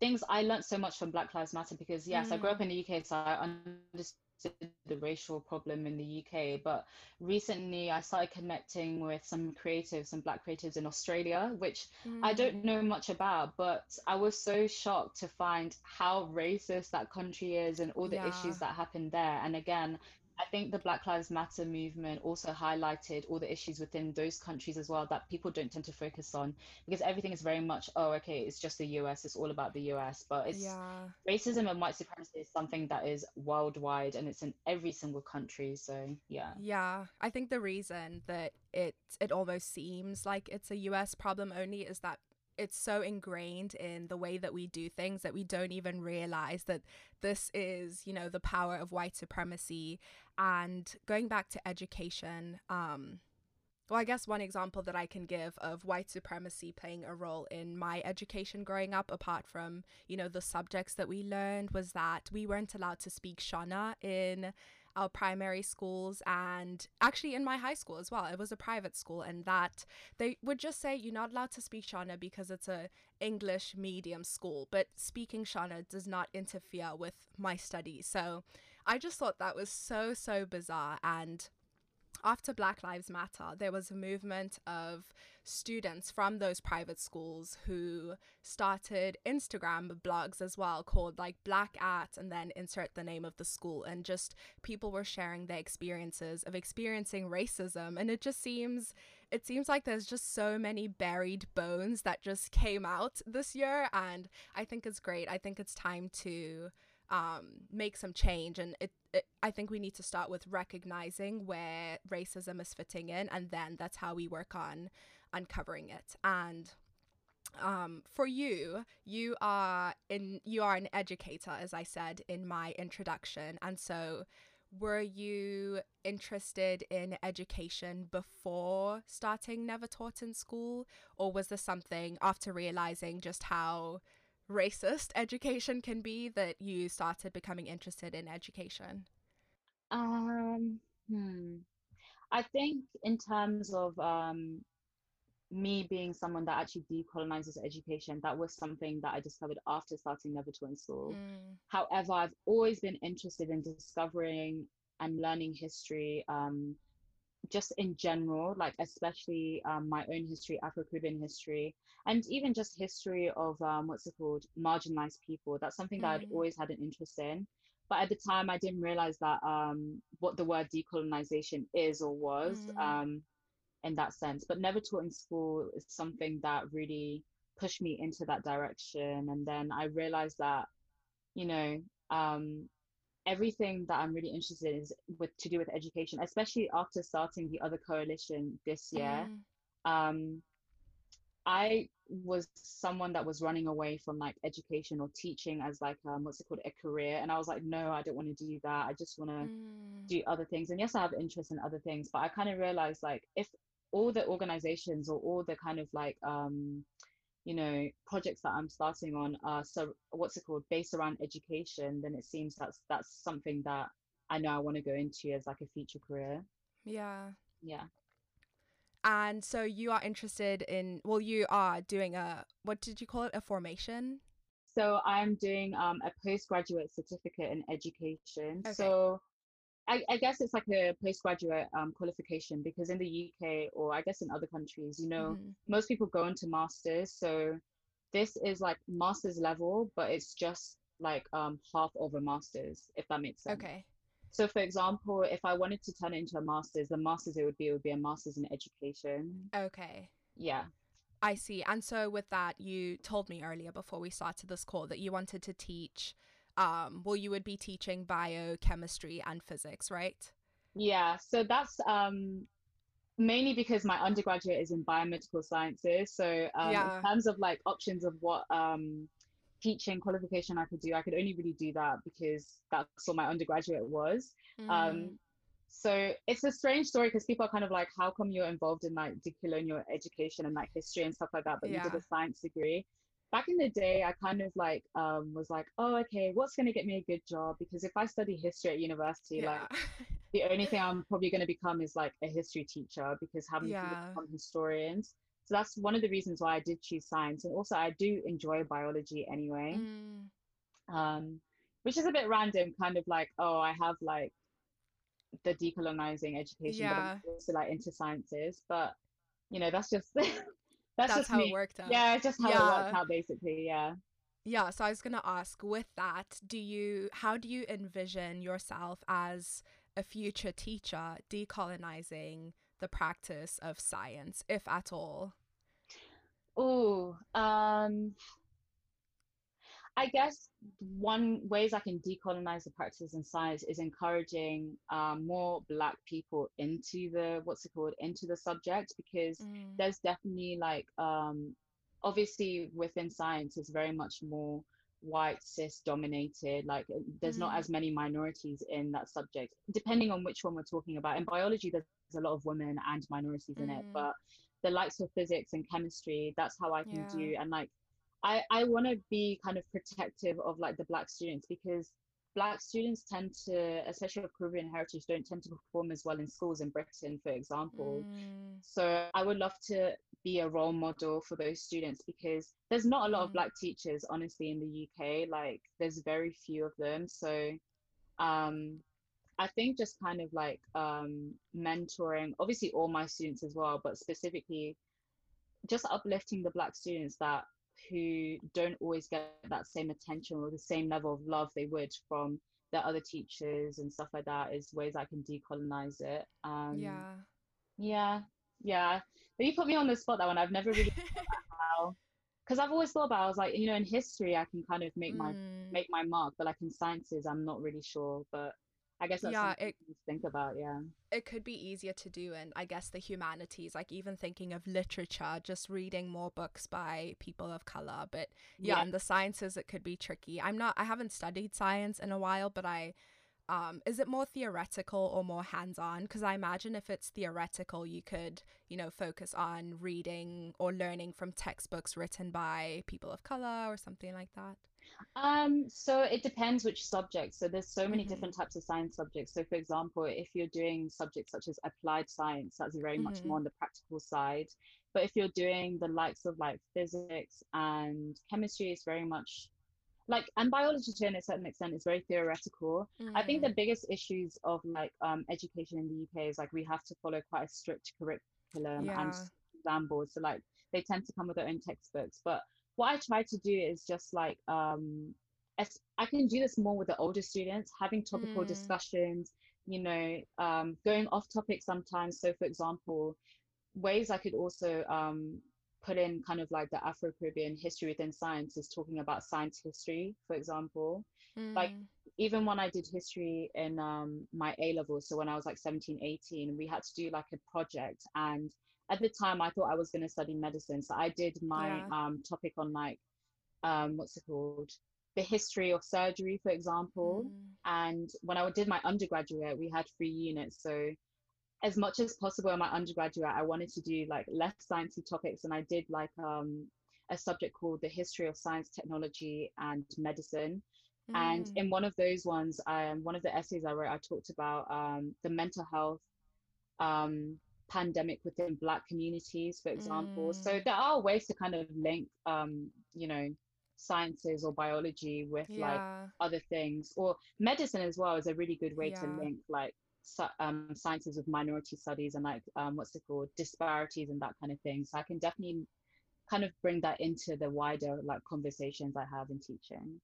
Speaker 2: things I learned so much from Black Lives Matter because yes, mm. I grew up mm. in the UK, so I understood the racial problem in the UK, but recently I started connecting with some creatives, some black creatives in Australia, which mm. I don't know much about, but I was so shocked to find how racist that country is and all the yeah. issues that happen there. And again, I think the Black Lives Matter movement also highlighted all the issues within those countries as well that people don't tend to focus on because everything is very much, oh, okay, it's just the US, it's all about the US. But it's yeah. racism and white supremacy is something that is worldwide and it's in every single country. So yeah.
Speaker 1: Yeah. I think the reason that it it almost seems like it's a US problem only is that it's so ingrained in the way that we do things that we don't even realize that this is you know the power of white supremacy. And going back to education um well, I guess one example that I can give of white supremacy playing a role in my education growing up, apart from, you know, the subjects that we learned, was that we weren't allowed to speak Shona in our primary schools and actually in my high school as well. It was a private school and that they would just say you're not allowed to speak Shona because it's a English medium school, but speaking Shona does not interfere with my studies. So I just thought that was so so bizarre and after Black Lives Matter, there was a movement of students from those private schools who started Instagram blogs as well called like Black at and then insert the name of the school. And just people were sharing their experiences of experiencing racism. And it just seems, it seems like there's just so many buried bones that just came out this year. And I think it's great. I think it's time to um, make some change. And it, it, I think we need to start with recognizing where racism is fitting in, and then that's how we work on uncovering it. And um, for you, you are in you are an educator, as I said in my introduction, and so were you interested in education before starting Never Taught in School, or was this something after realizing just how racist education can be that you started becoming interested in education?
Speaker 2: Um, hmm. I think in terms of um, me being someone that actually decolonizes education, that was something that I discovered after starting Never Taught in School. Mm. However, I've always been interested in discovering and learning history um, just in general, like especially um, my own history, Afro Caribbean history, and even just history of um, what's it called, marginalized people. That's something that mm. I'd always had an interest in. But at the time, I didn't realize that um, what the word decolonization is or was mm. um, in that sense. But never taught in school is something that really pushed me into that direction. And then I realized that, you know, um, everything that I'm really interested in is with to do with education, especially after starting the other coalition this year. Mm. Um, I was someone that was running away from like education or teaching as like um, what's it called a career, and I was like, no, I don't want to do that. I just want to mm. do other things. And yes, I have interest in other things, but I kind of realized like if all the organizations or all the kind of like um, you know projects that i'm starting on are so what's it called based around education then it seems that's that's something that i know i want to go into as like a future career.
Speaker 1: Yeah.
Speaker 2: Yeah.
Speaker 1: And so you are interested in well you are doing a what did you call it? A formation?
Speaker 2: So i'm doing um, a postgraduate certificate in education. Okay. so I, I, guess it's like a postgraduate um, qualification because in the UK or I guess in other countries, you know, mm. most people go into masters. So this is like master's level, but it's just like um, half of a master's, if that makes sense.
Speaker 1: Okay.
Speaker 2: So, for example, if I wanted to turn it into a master's, the master's it would be it would be a master's in education.
Speaker 1: Okay.
Speaker 2: Yeah.
Speaker 1: I see. And so, with that, you told me earlier before we started this call that you wanted to teach um, well, you would be teaching biochemistry and physics, right?
Speaker 2: Yeah, so that's um, mainly because my undergraduate is in biomedical sciences. So um, yeah. in terms of like options of what um, teaching qualification I could do, I could only really do that because that's what my undergraduate was. Um, mm. Um, so it's a strange story because people are kind of like, how come you're involved in like decolonial education and like history and stuff like that, but yeah. you did a science degree? Back in the day, I kind of like um, was like, oh, okay, what's going to get me a good job? Because if I study history at university, yeah. like the only thing I'm probably going to become is like a history teacher because having yeah. people become historians. So that's one of the reasons why I did choose science. And also, I do enjoy biology anyway, mm. um, which is a bit random, kind of like, oh, I have like the decolonizing education, yeah. but I'm also like into sciences. But you know, that's just
Speaker 1: that's, that's how me. it worked out.
Speaker 2: Yeah, it's just how yeah. it worked out basically. Yeah.
Speaker 1: Yeah, so I was going to ask with that, do you how do you envision yourself as a future teacher decolonizing the practice of science if at all?
Speaker 2: Oh, um I guess one ways I can decolonize the practices in science is encouraging um, more Black people into the what's it called into the subject because mm. there's definitely like um, obviously within science it's very much more white cis dominated like there's mm. not as many minorities in that subject depending on which one we're talking about in biology there's a lot of women and minorities mm. in it mm. but the likes of physics and chemistry that's how i can yeah. do and like I, I want to be kind of protective of like the black students because black students tend to, especially of Caribbean heritage, don't tend to perform as well in schools in Britain, for example. Mm. So I would love to be a role model for those students because there's not a lot mm. of black teachers, honestly, in the UK. Like there's very few of them. So um, I think just kind of like um, mentoring, obviously all my students as well, but specifically just uplifting the black students that who don't always get that same attention or the same level of love they would from their other teachers and stuff like that is ways I can decolonize it. Um,
Speaker 1: yeah.
Speaker 2: Yeah. Yeah. But you put me on the spot that one. I've never really how because I've always thought about I was like, you know, in history I can kind of make mm. my make my mark, but like in sciences I'm not really sure. But I guess that's yeah, it, think about, yeah.
Speaker 1: It could be easier to do and I guess, the humanities, like even thinking of literature, just reading more books by people of color. But yeah, yeah. in the sciences, it could be tricky. I'm not, I haven't studied science in a while, but I, um, is it more theoretical or more hands on? Because I imagine if it's theoretical, you could, you know, focus on reading or learning from textbooks written by people of color or something like that.
Speaker 2: Um, so it depends which subject. So there's so many mm-hmm. different types of science subjects. So for example, if you're doing subjects such as applied science, that's very mm-hmm. much more on the practical side. But if you're doing the likes of like physics and chemistry, it's very much like and biology to a certain extent is very theoretical. Mm-hmm. I think the mm. biggest issues of like um, education in the UK is like we have to follow quite a strict curriculum yeah. and exam boards. So like they tend to come with their own textbooks, but what I try to do is just like um, I can do this more with the older students, having topical mm. discussions, you know, um, going off topic sometimes. So, for example, ways I could also um, put in kind of like the Afro Caribbean history within science is talking about science history, for example. Mm. Like, even when I did history in um, my A level, so when I was like 17, 18, we had to do like a project and at the time I thought I was going to study medicine. So I did my yeah. um, topic on like, um, what's it called? The history of surgery, for example. Mm. And when I did my undergraduate, we had three units. So as much as possible in my undergraduate, I wanted to do like less sciencey topics. And I did like um, a subject called the history of science, technology, and medicine. Mm. And in one of those ones, um, one of the essays I wrote, I talked about um, the mental health um, pandemic within black communities for example mm. so there are ways to kind of link um you know sciences or biology with yeah. like other things or medicine as well is a really good way yeah. to link like um, sciences with minority studies and like um, what's it called disparities and that kind of thing so i can definitely kind of bring that into the wider like conversations i have in teaching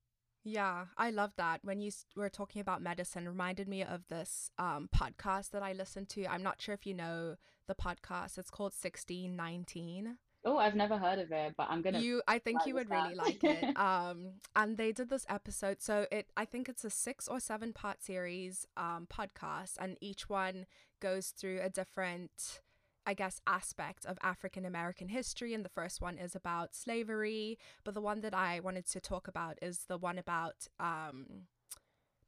Speaker 1: yeah, I love that. When you were talking about medicine, reminded me of this um, podcast that I listened to. I'm not sure if you know the podcast. It's called 1619.
Speaker 2: Oh, I've never heard of it, but I'm gonna.
Speaker 1: You, I think you would really like it. Um, and they did this episode, so it, I think it's a six or seven part series, um, podcast, and each one goes through a different I guess, aspect of African American history. And the first one is about slavery. But the one that I wanted to talk about is the one about um,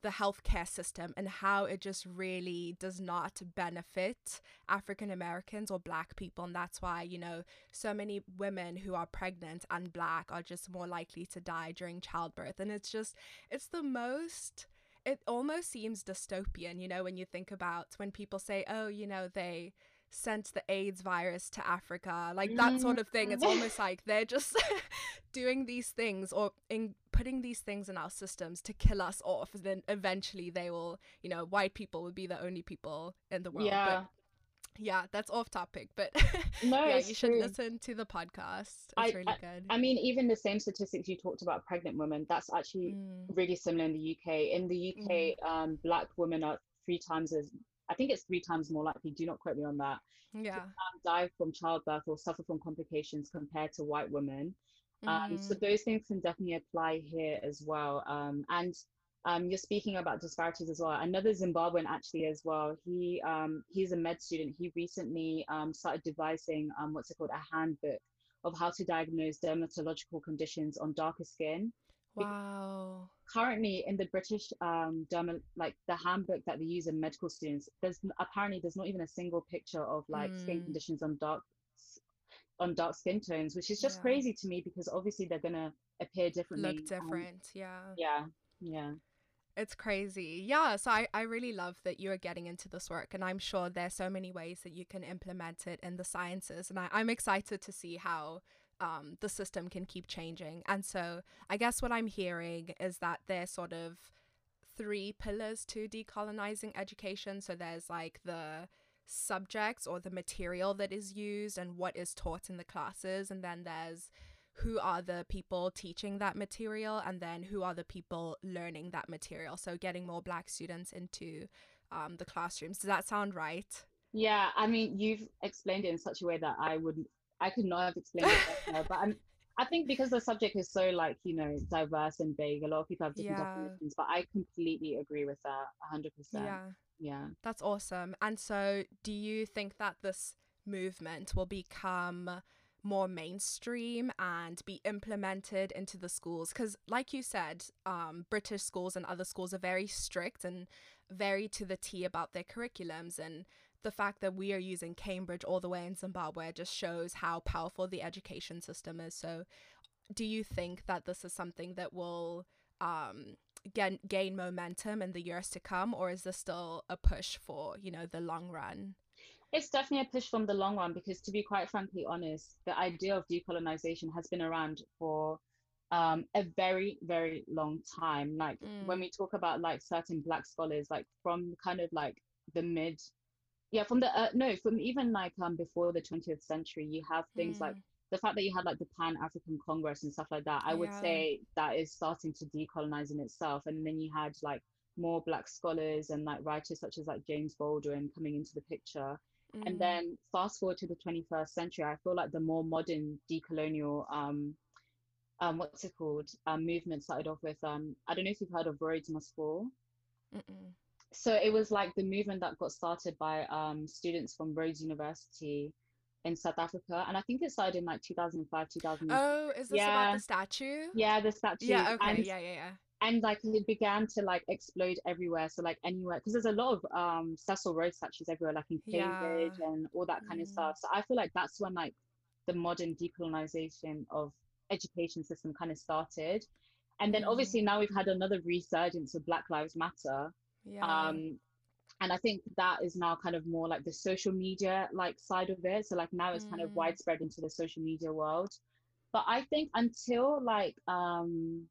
Speaker 1: the healthcare system and how it just really does not benefit African Americans or Black people. And that's why, you know, so many women who are pregnant and Black are just more likely to die during childbirth. And it's just, it's the most it almost seems dystopian, you know, when you think about when people say, oh, you know, they sent the AIDS virus to Africa, like that sort of thing. It's almost like they're just doing these things or in putting these things in our systems to kill us off. And then eventually they will, you know, white people will be the only people in the world. Yeah. But yeah, that's off topic, but no, yeah, you should true. listen to the podcast. It's
Speaker 2: I,
Speaker 1: really
Speaker 2: I,
Speaker 1: good.
Speaker 2: I mean, even the same statistics you talked about pregnant women, that's actually mm. really similar in the UK. In the UK, mm. um, black women are three times as I think it's three times more likely, do not quote me on that,
Speaker 1: yeah. to
Speaker 2: um, die from childbirth or suffer from complications compared to white women. Mm. Um, so mm. those things can definitely apply here as well. Um, and um, you're speaking about disparities as well. Another Zimbabwean actually as well. He um, he's a med student. He recently um, started devising um, what's it called a handbook of how to diagnose dermatological conditions on darker skin.
Speaker 1: Wow.
Speaker 2: Currently, in the British um, derma, like the handbook that they use in medical students, there's apparently there's not even a single picture of like mm. skin hmm. conditions on dark on dark skin tones, which is just yeah. crazy to me because obviously they're gonna appear differently.
Speaker 1: Look different, yeah.
Speaker 2: Yeah, yeah.
Speaker 1: It's crazy. Yeah, so I, I really love that you are getting into this work and I'm sure there's so many ways that you can implement it in the sciences and I, I'm excited to see how um, the system can keep changing. And so I guess what I'm hearing is that they're sort of three pillars to decolonizing education. So there's like the subjects or the material that is used and what is taught in the classes. And then there's who are the people teaching that material and then who are the people learning that material. So getting more Black students into um, the classrooms. Does that sound right?
Speaker 2: Yeah, I mean, you've explained it in such a way that I would, I could not have explained it better. but I'm, I think because the subject is so like you know diverse and vague, a lot of people have different yeah. definitions. But I completely agree with that, hundred percent. Yeah, yeah,
Speaker 1: that's awesome. And so, do you think that this movement will become more mainstream and be implemented into the schools because like you said um, british schools and other schools are very strict and very to the t about their curriculums and the fact that we are using Cambridge all the way in Zimbabwe just shows how powerful the education system is. So, do you think that this is something that will um, gain gain momentum in the years to come, or is this still a push for you know the long run?
Speaker 2: It's definitely a push from the long run because, to be quite frankly honest, the idea of decolonization has been around for um, a very, very long time. Like mm. when we talk about like certain Black scholars, like from kind of like the mid yeah from the uh, no from even like um before the 20th century you have things mm. like the fact that you had like the pan african congress and stuff like that i yeah. would say that is starting to decolonize in itself and then you had like more black scholars and like writers such as like james baldwin coming into the picture mm. and then fast forward to the 21st century i feel like the more modern decolonial um um, what's it called? Um, movement started off with um, I don't know if you've heard of Rhodes Must Fall. Mm-mm so it was like the movement that got started by um, students from Rhodes University in South Africa, and I think it started in like 2005, 2000.
Speaker 1: Oh, is this yeah. about the statue?
Speaker 2: Yeah, the statue.
Speaker 1: Yeah, okay, and, yeah, yeah, yeah.
Speaker 2: And like it began to like explode everywhere. So like anywhere, because there's a lot of um Cecil Rhodes statues everywhere, like in Cambridge yeah. and all that kind mm. of stuff. So I feel like that's when like the modern decolonization of education system kind of started. And then mm. obviously now we've had another resurgence of Black Lives Matter, yeah. Um, and I think that is now kind of more like the social media like side of it. So like now it's mm. kind of mm. widespread into the social media world. But I think until like um,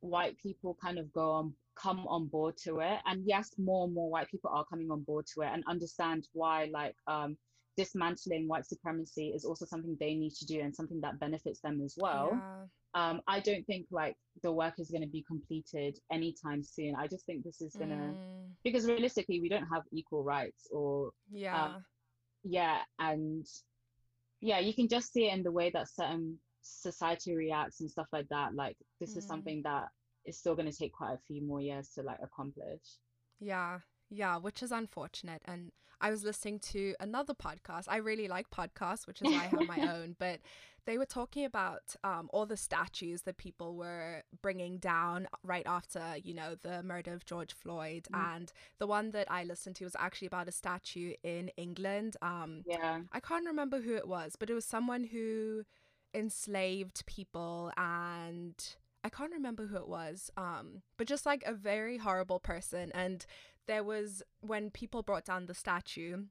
Speaker 2: white people kind of go on come on board to it and yes more and more white people are coming on board to it and understand why like um dismantling white supremacy is also something they need to do and something that benefits them as well yeah um, I don't think like the work is going to be completed anytime soon. I just think this is going to, mm. because realistically, we don't have equal rights or,
Speaker 1: yeah,
Speaker 2: um, yeah. And yeah, you can just see it in the way that certain society reacts and stuff like that. Like, this mm. is something that is still going to take quite a few more years to like accomplish.
Speaker 1: Yeah. Yeah, which is unfortunate. And I was listening to another podcast. I really like podcasts, which is why I have my own. But they were talking about um, all the statues that people were bringing down right after, you know, the murder of George Floyd. Mm. And the one that I listened to was actually about a statue in England. Um,
Speaker 2: yeah.
Speaker 1: I can't remember who it was, but it was someone who enslaved people and. I can't remember who it was, um, but just like a very horrible person. And there was when people brought down the statue,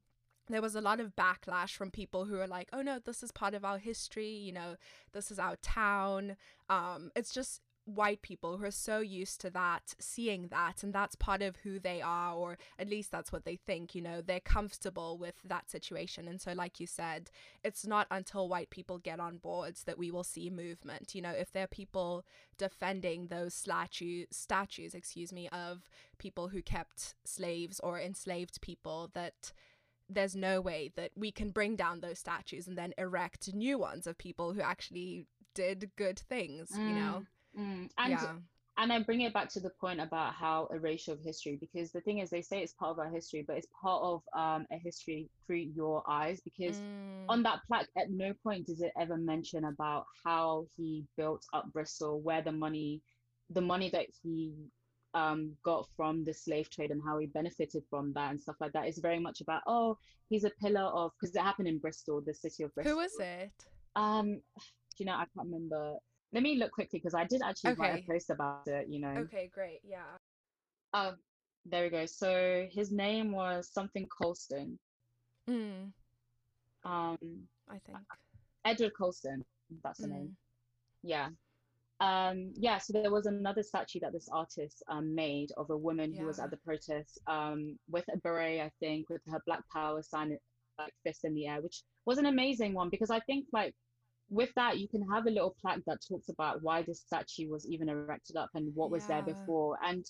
Speaker 1: there was a lot of backlash from people who are like, oh no, this is part of our history, you know, this is our town. Um, it's just white people who are so used to that, seeing that, and that's part of who they are, or at least that's what they think, you know, they're comfortable with that situation. And so, like you said, it's not until white people get on boards that we will see movement. You know, if there are people defending those statue, statues, excuse me, of people who kept slaves or enslaved people that there's no way that we can bring down those statues and then erect new ones of people who actually did good things, mm, you know?
Speaker 2: Mm. And, yeah. and I bring it back to the point about how erasure of history, because the thing is, they say it's part of our history, but it's part of um, a history through your eyes. Because mm. on that plaque, at no point does it ever mention about how he built up Bristol, where the money, the money that he um, got from the slave trade and how he benefited from that and stuff like that is very much about oh he's a pillar of because it happened in Bristol, the city of Bristol.
Speaker 1: Who was it?
Speaker 2: Um, you know I can't remember. Let me look quickly because I did actually okay. write a post about it. You know.
Speaker 1: Okay, great. Yeah.
Speaker 2: Oh, there we go. So his name was something Colston.
Speaker 1: Hmm.
Speaker 2: Um,
Speaker 1: I think
Speaker 2: Edward Colston. That's the mm. name. Yeah. um, yeah, so there was another statue that this artist um, made of a woman yeah. who was at the protest um, with a beret, I think, with her Black Power sign, like fist in the air, which was an amazing one because I think like with that you can have a little plaque that talks about why this statue was even erected up and what yeah. was there before and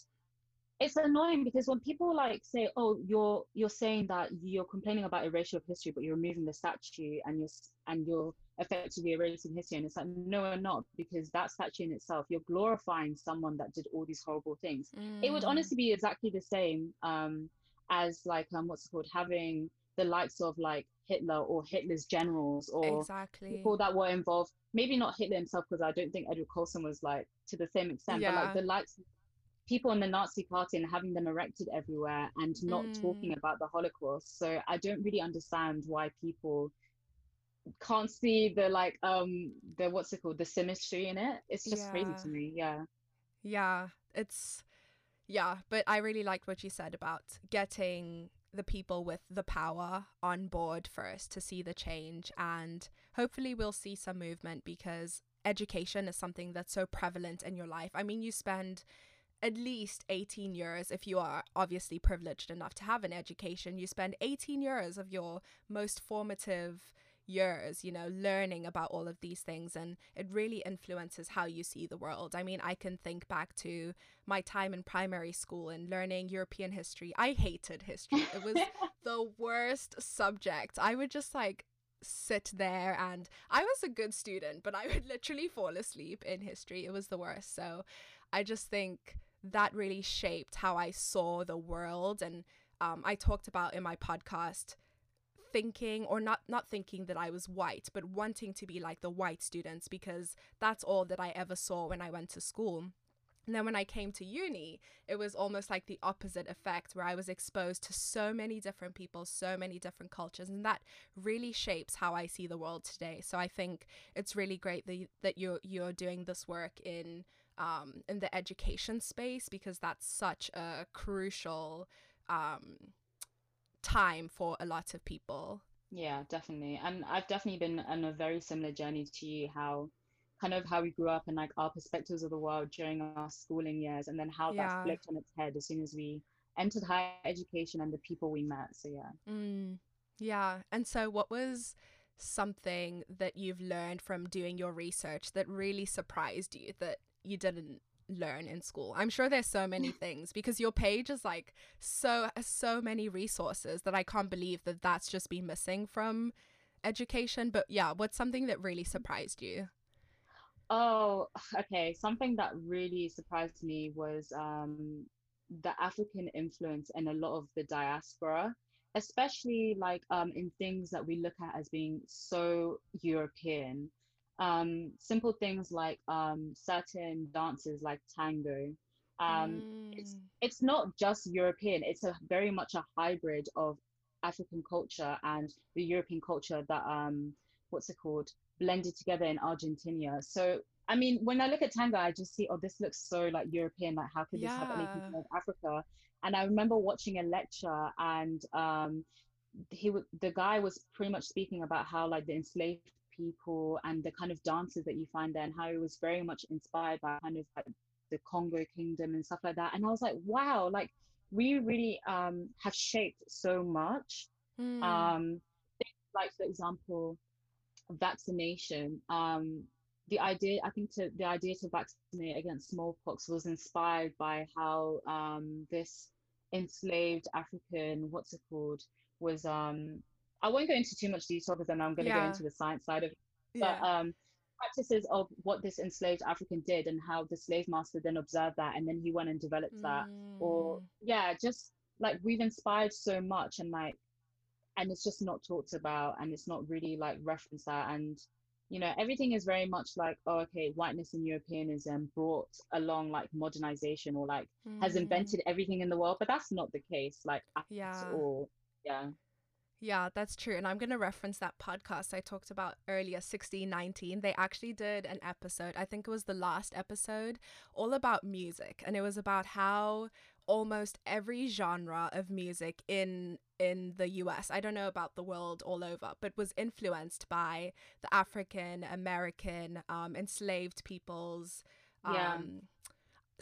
Speaker 2: it's annoying because when people like say oh you're you're saying that you're complaining about erasure of history but you're removing the statue and you're and you're effectively erasing history and it's like no we're not because that statue in itself you're glorifying someone that did all these horrible things mm. it would mm. honestly be exactly the same um as like um what's called having the likes of like Hitler or Hitler's generals or
Speaker 1: exactly.
Speaker 2: people that were involved. Maybe not Hitler himself, because I don't think Edward Colston was like to the same extent, yeah. but like the likes people in the Nazi party and having them erected everywhere and not mm. talking about the Holocaust. So I don't really understand why people can't see the like um the what's it called the symmetry in it. It's just yeah. crazy to me. Yeah.
Speaker 1: Yeah, it's yeah, but I really liked what you said about getting the people with the power on board first to see the change and hopefully we'll see some movement because education is something that's so prevalent in your life. I mean, you spend at least 18 years if you are obviously privileged enough to have an education, you spend 18 years of your most formative years, you know, learning about all of these things. And it really influences how you see the world. I mean, I can think back to my time in primary school and learning European history. I hated history, it was the worst subject. I would just like sit there and I was a good student, but I would literally fall asleep in history. It was the worst. So I just think that really shaped how I saw the world. And um, I talked about in my podcast thinking or not not thinking that I was white, but wanting to be like the white students because that's all that I ever saw when I went to school. And then when I came to uni, it was almost like the opposite effect where I was exposed to so many different people, so many different cultures, and that really shapes how I see the world today. So I think it's really great that, that you're you're doing this work in um, in the education space because that's such a crucial um, time for a lot of people.
Speaker 2: Yeah, definitely. And I've definitely been on a very similar journey to you, how kind of how we grew up and like our perspectives of the world during our schooling years and then how yeah. that flipped on its head as soon as we entered higher education and the people we met. So yeah.
Speaker 1: Mm, yeah. And so what was something that you've learned from doing your research that really surprised you that you didn't learn in school. I'm sure there's so many things because your page is like so so many resources that I can't believe that that's just been missing from education. But yeah, what's something that really surprised you?
Speaker 2: Oh, okay. Something that really surprised me was um, the African influence and a lot of the diaspora, especially like um, in things that we look at as being so European um, simple things like um, certain dances like tango. Um, mm. It's it's not just European. It's a very much a hybrid of African culture and the European culture that um, what's it called blended together in Argentina. So I mean, when I look at tango, I just see, oh, this looks so like European. Like, how could this yeah. have anything to do with Africa? And I remember watching a lecture, and um, he w- the guy was pretty much speaking about how like the enslaved people and the kind of dances that you find there and how it was very much inspired by kind of like the Congo kingdom and stuff like that. And I was like, wow, like we really um, have shaped so much. Mm. Um, like for example, vaccination. Um, the idea, I think, to the idea to vaccinate against smallpox was inspired by how um, this enslaved African, what's it called, was um, I won't go into too much detail because then I'm going to yeah. go into the science side of it. But yeah. um, practices of what this enslaved African did and how the slave master then observed that and then he went and developed that. Or mm. yeah, just like we've inspired so much and like and it's just not talked about and it's not really like referenced that and you know everything is very much like oh okay whiteness and europeanism brought along like modernization or like mm. has invented everything in the world but that's not the case like at yeah. all yeah
Speaker 1: yeah, that's true. And I'm going to reference that podcast I talked about earlier, 1619. They actually did an episode, I think it was the last episode, all about music. And it was about how almost every genre of music in in the US. I don't know about the world all over, but was influenced by the African American um, enslaved peoples. Um, yeah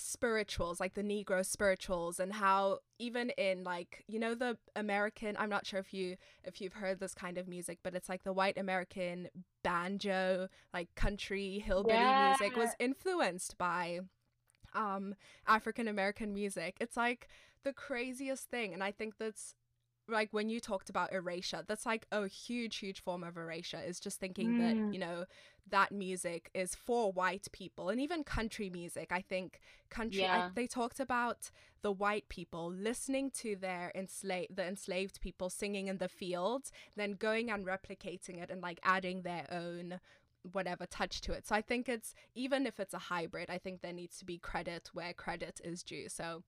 Speaker 1: spirituals like the negro spirituals and how even in like you know the american i'm not sure if you if you've heard this kind of music but it's like the white american banjo like country hillbilly yeah. music was influenced by um african american music it's like the craziest thing and i think that's like when you talked about erasure that's like a huge huge form of erasure is just thinking mm. that you know that music is for white people and even country music i think country yeah. I, they talked about the white people listening to their enslaved the enslaved people singing in the fields then going and replicating it and like adding their own whatever touch to it so i think it's even if it's a hybrid i think there needs to be credit where credit is due so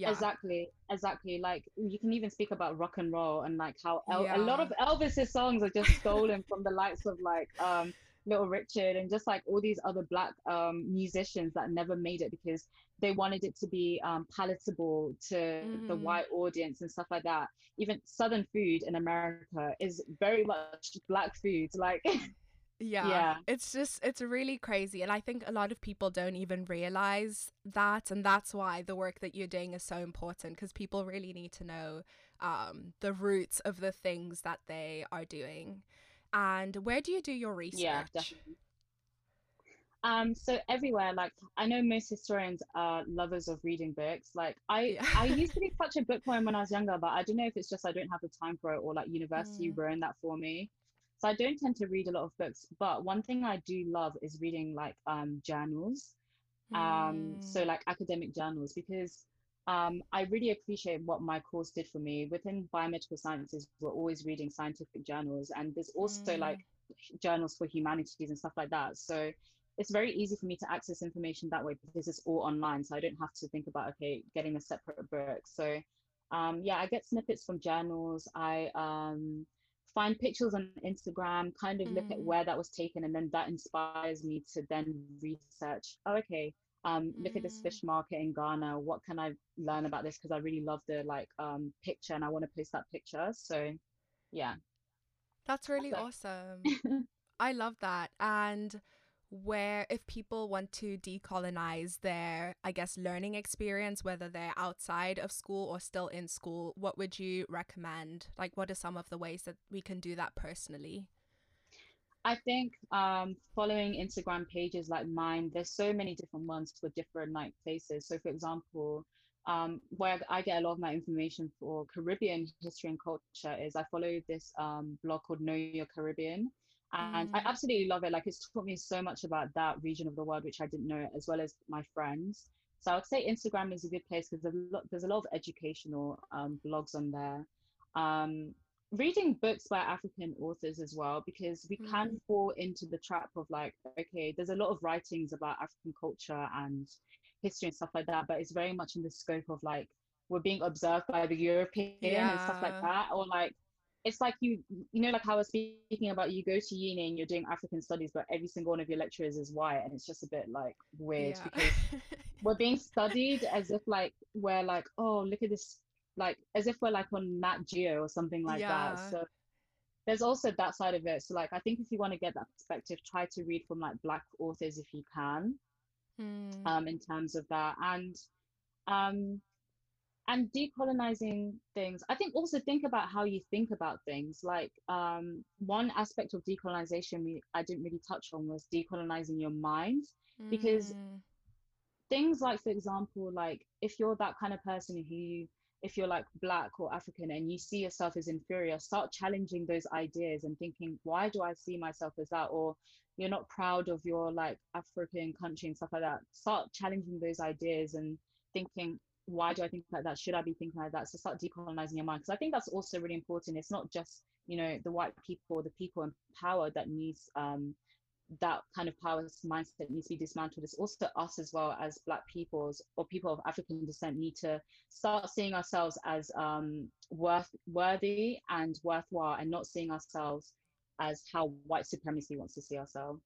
Speaker 2: yeah. Exactly, exactly. Like you can even speak about rock and roll and like how El- yeah. a lot of Elvis's songs are just stolen from the likes of like um Little Richard and just like all these other black um, musicians that never made it because they wanted it to be um, palatable to mm. the white audience and stuff like that. Even Southern food in America is very much black food. Like
Speaker 1: Yeah. Yeah. It's just, it's really crazy. And I think a lot of people don't even realize that. And that's why the work that you're doing is so important because people really need to know um, the roots of the things that they are doing. And where do you do your research?
Speaker 2: Yeah, definitely. Um, so everywhere, like I know most historians are lovers of reading books. Like I, yeah. I used to be such a bookworm when I was younger, but I don't know if it's just I don't have the time for it or like university mm. ruined that for me. So I don't tend to read a lot of books, but one thing I do love is reading like um, journals. Um, mm. So like academic journals, because um, I really appreciate what my course did for me. Within biomedical sciences, we're always reading scientific journals, and there's also mm. like journals for humanities and stuff like that. So it's very easy for me to access information that way because it's all online. So I don't have to think about okay, getting a separate book. So um, yeah, I get snippets from journals. I um, find pictures on Instagram, kind of mm. look at mm. where that was taken, and then that inspires me to then research. Oh, okay. Um, look mm. at this mm. fish market in Ghana. What can I learn about this? Because I really love the like um picture, and I want to post that picture. So, yeah.
Speaker 1: That's really That's awesome. I love that, and where if people want to decolonize their i guess learning experience whether they're outside of school or still in school what would you recommend? Like what are some of the ways that we can do that personally?
Speaker 2: I think um, following instagram pages like mine there's so many different ones for different like places. So for example um, where I get a lot of my information for Caribbean history and culture is I follow this um, blog called Know Your Caribbean and mm. I absolutely love it. Like it's taught me so much about that region of the world, which I didn't know, as well as my friends. So I would say Instagram is a good place because there's, there's a lot of educational um, blogs on there. Um, reading books by African authors as well, because we mm. can fall into the trap of like, okay, there's a lot of writings about African culture and history and stuff like that, but it's very much in the scope of like we're being observed by the European yeah. and stuff like that, or like it's like you you know like how I was speaking about you go to uni and you're doing African studies, but every single one of your lecturers is white, and it's just a bit like weird yeah. because we're being studied as if like we're like oh look at this like as if we're like on Nat Geo or something like yeah. that. So there's also that side of it. So like I think if you want to get that perspective, try to read from like black authors if you can, hmm. um, in terms of that and um and decolonizing things. I think also think about how you think about things. Like um, one aspect of decolonization we i didn't really touch on was decolonizing your mind. Because mm. things like for example like if you're that kind of person who if you're like black or african and you see yourself as inferior start challenging those ideas and thinking why do i see myself as that? Or you're not proud of your like african country and stuff like that. Start challenging those ideas and thinking why do I think like that? Should I be thinking like that? So start decolonizing your mind because I think that's also really important. It's not just you know the white people, the people in power that needs um, that kind of power mindset needs to be dismantled. It's also us as well as Black peoples or people of African descent need to start seeing ourselves as um, worth worthy and worthwhile, and not seeing ourselves as how white supremacy wants to see ourselves.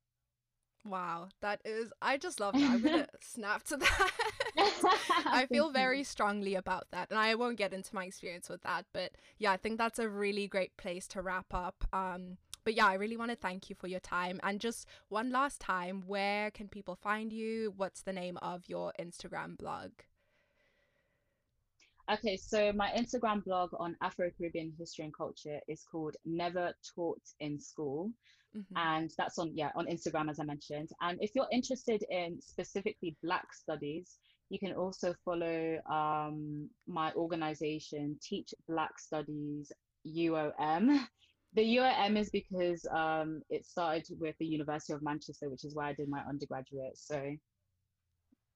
Speaker 1: Wow, that is, I just love that. I'm going to snap to that. I feel very strongly about that. And I won't get into my experience with that. But yeah, I think that's a really great place to wrap up. Um, but yeah, I really want to thank you for your time. And just one last time, where can people find you? What's the name of your Instagram blog?
Speaker 2: Okay, so my Instagram blog on Afro Caribbean history and culture is called Never Taught in School. Mm-hmm. And that's on, yeah, on Instagram, as I mentioned. And if you're interested in specifically Black studies, you can also follow um, my organization, Teach Black Studies UOM. The UOM is because um, it started with the University of Manchester, which is where I did my undergraduate. So,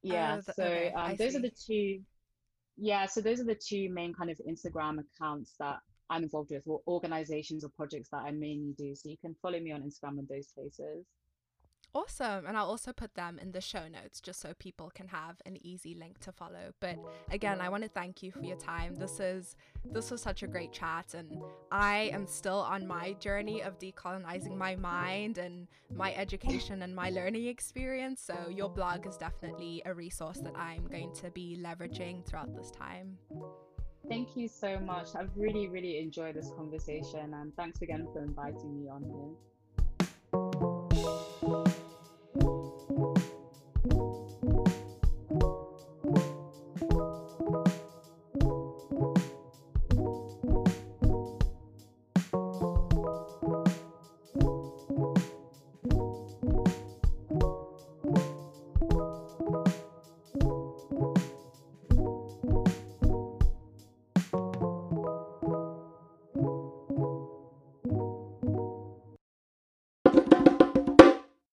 Speaker 2: yeah, oh, so okay. um, those see. are the two yeah, so those are the two main kind of Instagram accounts that I'm involved with, or organizations or projects that I mainly do. So you can follow me on Instagram in those places.
Speaker 1: Awesome. And I'll also put them in the show notes just so people can have an easy link to follow. But again, I want to thank you for your time. This is this was such a great chat and I am still on my journey of decolonizing my mind and my education and my learning experience. So your blog is definitely a resource that I'm going to be leveraging throughout this time.
Speaker 2: Thank you so much. I've really, really enjoyed this conversation and thanks again for inviting me on here.